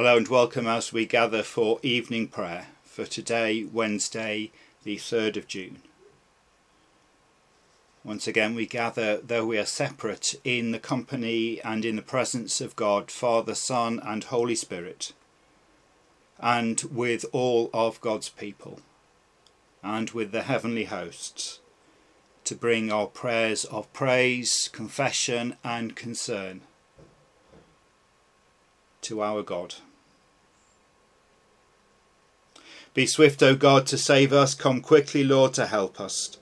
Hello and welcome as we gather for evening prayer for today, Wednesday, the 3rd of June. Once again, we gather, though we are separate, in the company and in the presence of God, Father, Son, and Holy Spirit, and with all of God's people, and with the heavenly hosts, to bring our prayers of praise, confession, and concern to our God. Be swift, O God, to save us. Come quickly, Lord, to help us.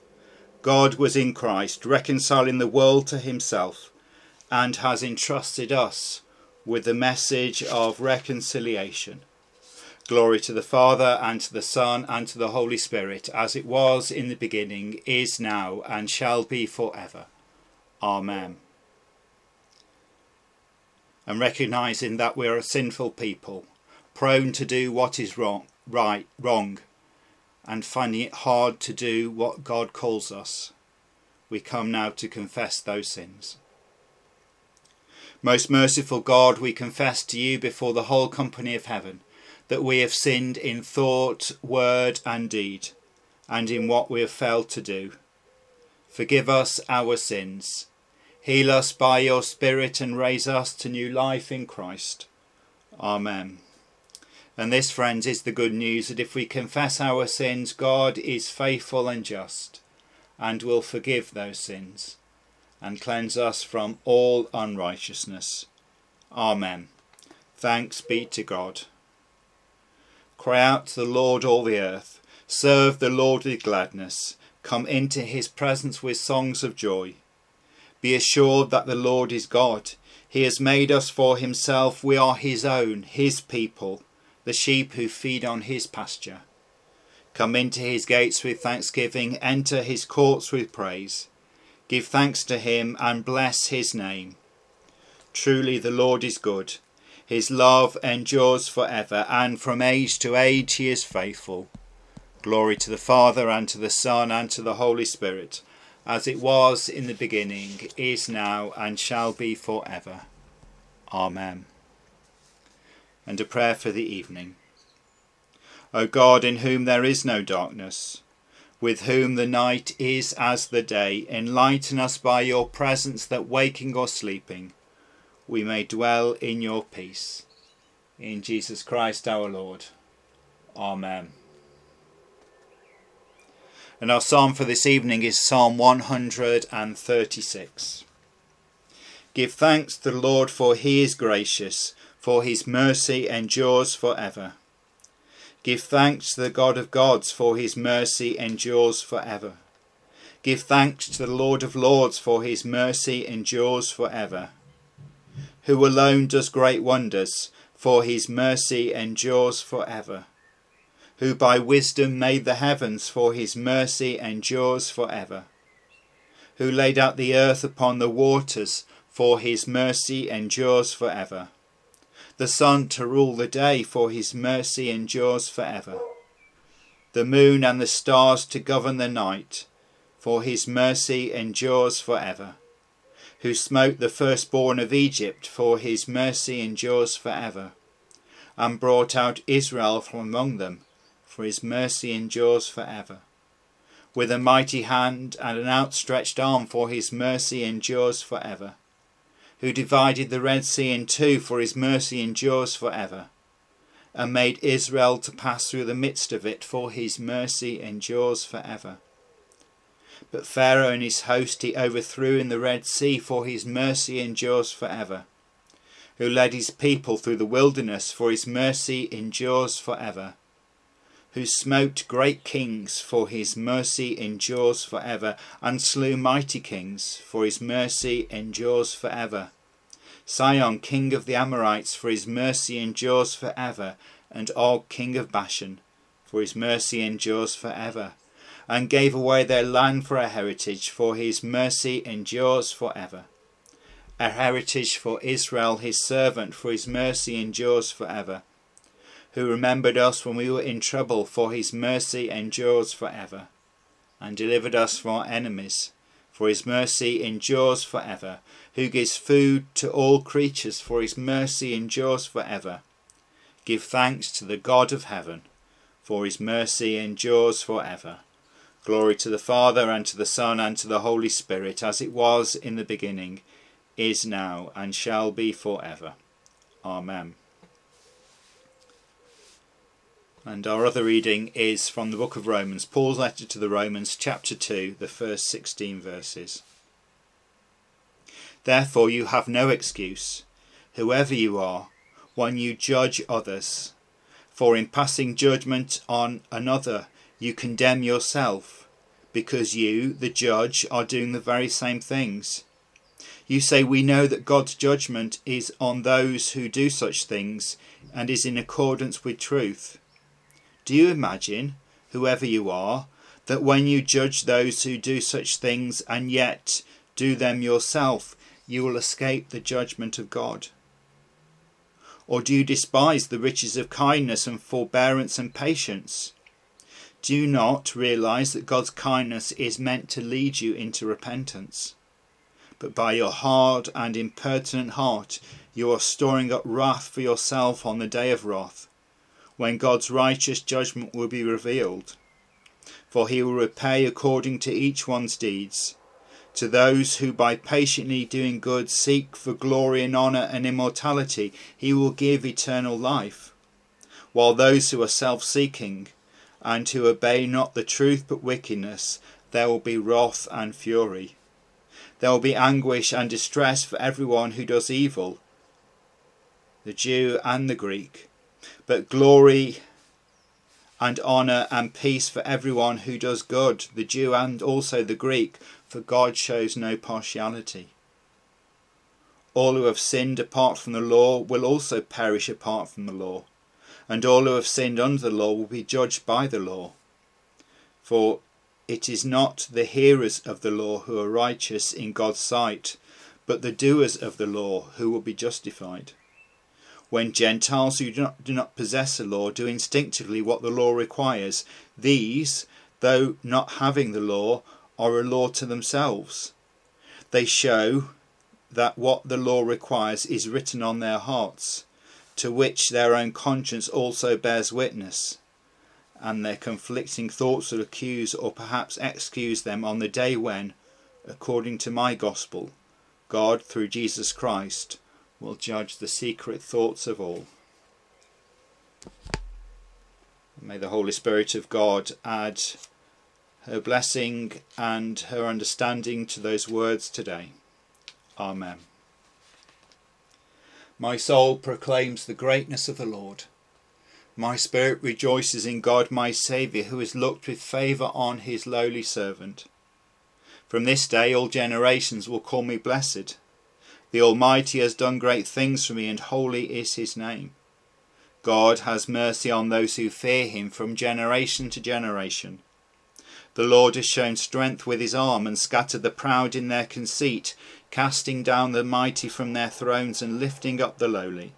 God was in Christ, reconciling the world to himself, and has entrusted us with the message of reconciliation. Glory to the Father, and to the Son, and to the Holy Spirit, as it was in the beginning, is now, and shall be for ever. Amen. And recognizing that we are a sinful people, prone to do what is wrong, right, wrong, and finding it hard to do what God calls us, we come now to confess those sins. Most merciful God, we confess to you before the whole company of heaven that we have sinned in thought, word, and deed, and in what we have failed to do. Forgive us our sins. Heal us by your Spirit and raise us to new life in Christ. Amen. And this, friends, is the good news that if we confess our sins, God is faithful and just and will forgive those sins and cleanse us from all unrighteousness. Amen. Thanks be to God. Cry out to the Lord, all the earth. Serve the Lord with gladness. Come into his presence with songs of joy. Be assured that the Lord is God. He has made us for himself. We are his own, his people the sheep who feed on his pasture. Come into his gates with thanksgiving, enter his courts with praise. Give thanks to him and bless his name. Truly the Lord is good. His love endures for ever, and from age to age he is faithful. Glory to the Father, and to the Son, and to the Holy Spirit, as it was in the beginning, is now, and shall be for ever. Amen and a prayer for the evening. O God, in whom there is no darkness, with whom the night is as the day, enlighten us by your presence that waking or sleeping, we may dwell in your peace. In Jesus Christ our Lord. Amen. And our psalm for this evening is Psalm 136. Give thanks to the Lord, for he is gracious for his mercy endures for ever. Give thanks to the God of gods, for his mercy endures for ever. Give thanks to the Lord of lords, for his mercy endures for ever. Who alone does great wonders, for his mercy endures for ever. Who by wisdom made the heavens, for his mercy endures for ever. Who laid out the earth upon the waters, for his mercy endures for ever the sun to rule the day, for his mercy endures for ever. The moon and the stars to govern the night, for his mercy endures for ever. Who smote the firstborn of Egypt, for his mercy endures for ever. And brought out Israel from among them, for his mercy endures for ever. With a mighty hand and an outstretched arm, for his mercy endures for ever who divided the Red Sea in two, for his mercy endures for ever, and made Israel to pass through the midst of it, for his mercy endures for ever. But Pharaoh and his host he overthrew in the Red Sea, for his mercy endures for ever. Who led his people through the wilderness, for his mercy endures for ever who smote great kings, for his mercy endures for ever, and slew mighty kings, for his mercy endures for ever. Sihon, king of the Amorites, for his mercy endures for ever, and Og, king of Bashan, for his mercy endures for ever, and gave away their land for a heritage, for his mercy endures for ever. A heritage for Israel his servant, for his mercy endures for ever who remembered us when we were in trouble, for his mercy endures for ever, and delivered us from our enemies, for his mercy endures for ever, who gives food to all creatures, for his mercy endures for ever, Give thanks to the God of heaven, for his mercy endures for ever. Glory to the Father, and to the Son, and to the Holy Spirit, as it was in the beginning, is now, and shall be for ever. Amen. And our other reading is from the book of Romans, Paul's letter to the Romans, chapter 2, the first 16 verses. Therefore, you have no excuse, whoever you are, when you judge others. For in passing judgment on another, you condemn yourself, because you, the judge, are doing the very same things. You say, We know that God's judgment is on those who do such things and is in accordance with truth. Do you imagine, whoever you are, that when you judge those who do such things and yet do them yourself, you will escape the judgment of God? Or do you despise the riches of kindness and forbearance and patience? Do you not realize that God's kindness is meant to lead you into repentance? But by your hard and impertinent heart, you are storing up wrath for yourself on the day of wrath when God's righteous judgment will be revealed. For he will repay according to each one's deeds. To those who by patiently doing good seek for glory and honour and immortality, he will give eternal life. While those who are self seeking and who obey not the truth but wickedness, there will be wrath and fury. There will be anguish and distress for everyone who does evil, the Jew and the Greek but glory and honour and peace for everyone who does good, the Jew and also the Greek, for God shows no partiality. All who have sinned apart from the law will also perish apart from the law, and all who have sinned under the law will be judged by the law. For it is not the hearers of the law who are righteous in God's sight, but the doers of the law who will be justified when Gentiles who do not, do not possess the law do instinctively what the law requires. These, though not having the law, are a law to themselves. They show that what the law requires is written on their hearts, to which their own conscience also bears witness, and their conflicting thoughts will accuse or perhaps excuse them on the day when, according to my gospel, God, through Jesus Christ, will judge the secret thoughts of all. May the Holy Spirit of God add her blessing and her understanding to those words today. Amen. My soul proclaims the greatness of the Lord. My spirit rejoices in God my Saviour, who has looked with favour on his lowly servant. From this day all generations will call me blessed. The Almighty has done great things for me, and holy is his name. God has mercy on those who fear him from generation to generation. The Lord has shown strength with his arm and scattered the proud in their conceit, casting down the mighty from their thrones and lifting up the lowly.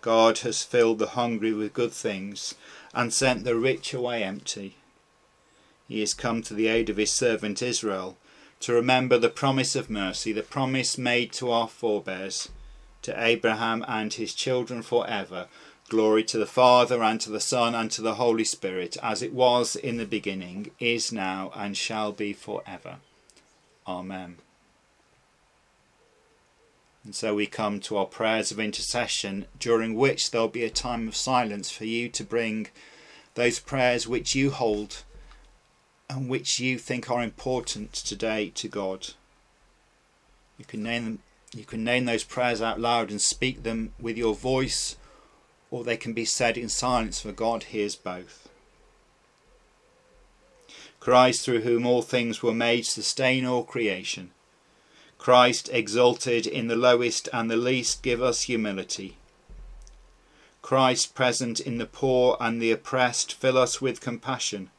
God has filled the hungry with good things and sent the rich away empty. He has come to the aid of his servant Israel to remember the promise of mercy, the promise made to our forebears, to Abraham and his children for ever. Glory to the Father, and to the Son, and to the Holy Spirit, as it was in the beginning, is now, and shall be for ever. Amen. And so we come to our prayers of intercession, during which there'll be a time of silence for you to bring those prayers which you hold and which you think are important today to God. You can name them, you can name those prayers out loud and speak them with your voice, or they can be said in silence, for God hears both. Christ, through whom all things were made, sustain all creation. Christ, exalted in the lowest and the least, give us humility. Christ, present in the poor and the oppressed, fill us with compassion.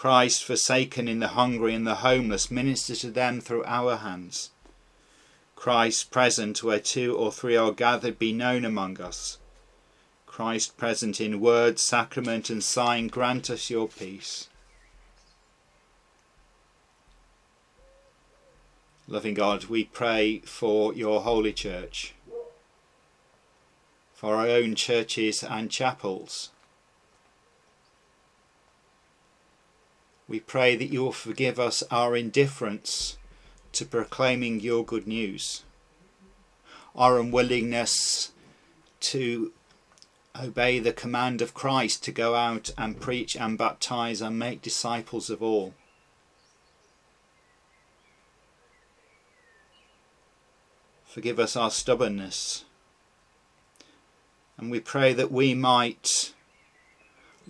Christ, forsaken in the hungry and the homeless, minister to them through our hands. Christ, present where two or three are gathered, be known among us. Christ, present in word, sacrament, and sign, grant us your peace. Loving God, we pray for your holy church, for our own churches and chapels. We pray that you will forgive us our indifference to proclaiming your good news, our unwillingness to obey the command of Christ to go out and preach and baptize and make disciples of all. Forgive us our stubbornness. And we pray that we might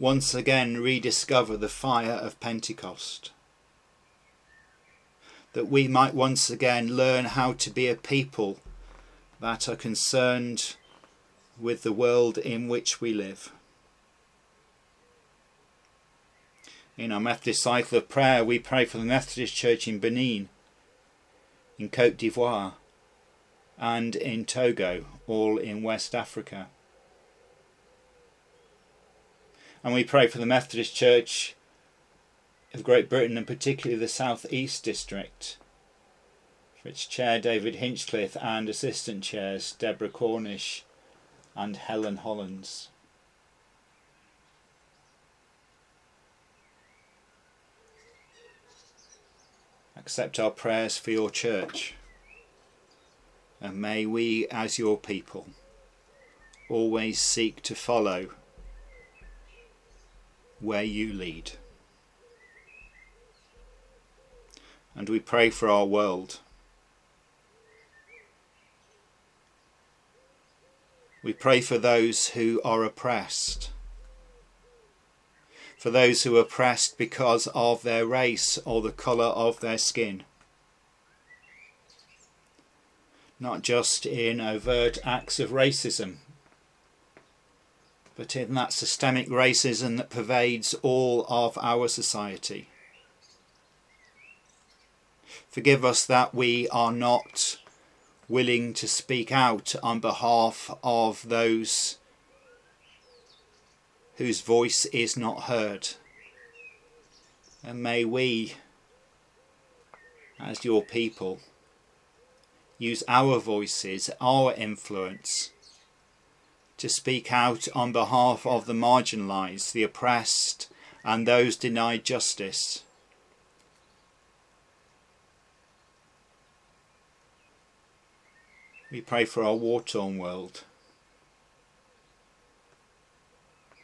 once again rediscover the fire of Pentecost. That we might once again learn how to be a people that are concerned with the world in which we live. In our Methodist cycle of prayer, we pray for the Methodist Church in Benin, in Cote d'Ivoire, and in Togo, all in West Africa. And we pray for the Methodist Church of Great Britain and particularly the South East District, for its chair David Hinchcliffe and assistant chairs Deborah Cornish and Helen Hollands. Accept our prayers for your church, and may we, as your people, always seek to follow where you lead. And we pray for our world. We pray for those who are oppressed, for those who are oppressed because of their race or the colour of their skin. Not just in overt acts of racism, but in that systemic racism that pervades all of our society. Forgive us that we are not willing to speak out on behalf of those whose voice is not heard. And may we, as your people, use our voices, our influence, to speak out on behalf of the marginalised, the oppressed, and those denied justice. We pray for our war torn world.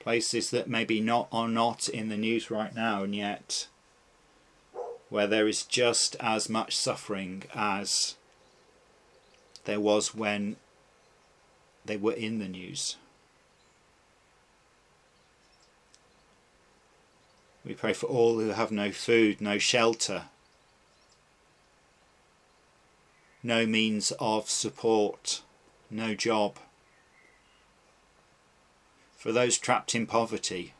Places that maybe not are not in the news right now and yet where there is just as much suffering as there was when they were in the news. We pray for all who have no food, no shelter, no means of support, no job. For those trapped in poverty,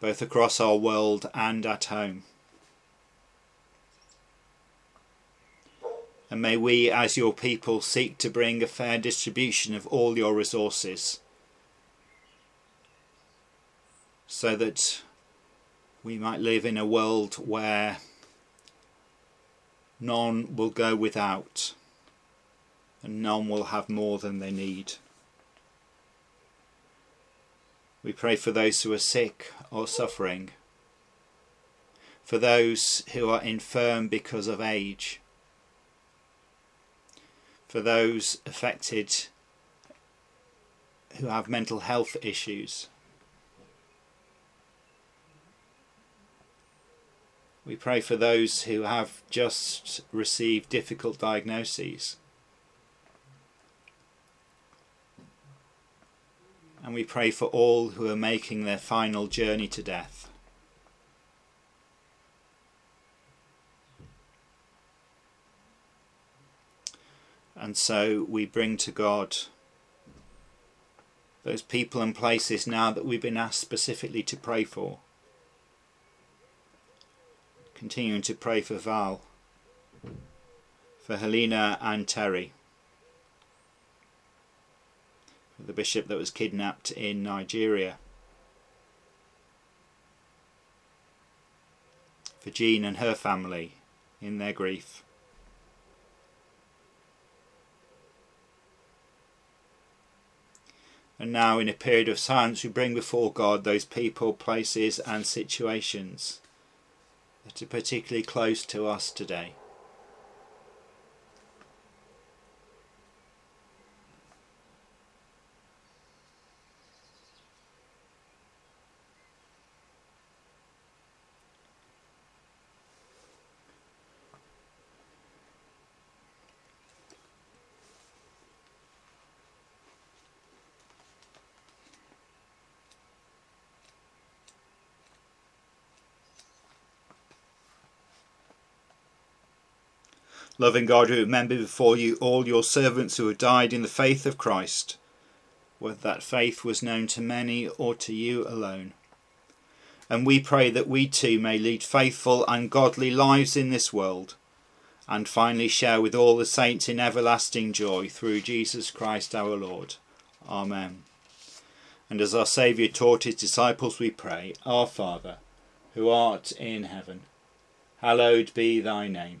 both across our world and at home. And may we, as your people, seek to bring a fair distribution of all your resources so that we might live in a world where None will go without, and none will have more than they need. We pray for those who are sick or suffering, for those who are infirm because of age, for those affected who have mental health issues. We pray for those who have just received difficult diagnoses. And we pray for all who are making their final journey to death. And so we bring to God those people and places now that we've been asked specifically to pray for continuing to pray for Val, for Helena and Terry, for the bishop that was kidnapped in Nigeria, for Jean and her family in their grief. And now, in a period of silence, we bring before God those people, places, and situations that are particularly close to us today. Loving God, who remember before you all your servants who have died in the faith of Christ, whether that faith was known to many or to you alone. And we pray that we too may lead faithful and godly lives in this world, and finally share with all the saints in everlasting joy through Jesus Christ our Lord. Amen. And as our Saviour taught his disciples, we pray, Our Father, who art in heaven, hallowed be thy name.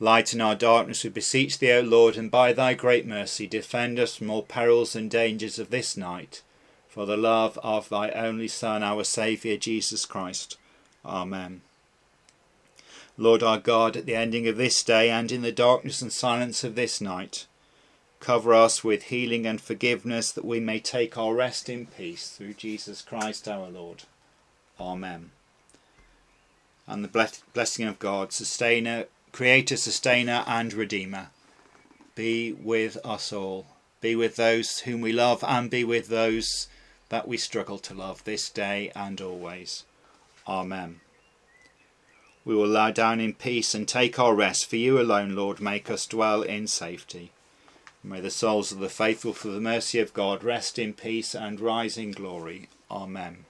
Lighten our darkness, we beseech thee, O Lord, and by thy great mercy defend us from all perils and dangers of this night, for the love of thy only Son, our Saviour, Jesus Christ. Amen. Lord our God, at the ending of this day and in the darkness and silence of this night, cover us with healing and forgiveness that we may take our rest in peace through Jesus Christ our Lord. Amen. And the blessing of God, sustainer, Creator, Sustainer, and Redeemer, be with us all. Be with those whom we love, and be with those that we struggle to love this day and always. Amen. We will lie down in peace and take our rest, for you alone, Lord, make us dwell in safety. May the souls of the faithful, for the mercy of God, rest in peace and rise in glory. Amen.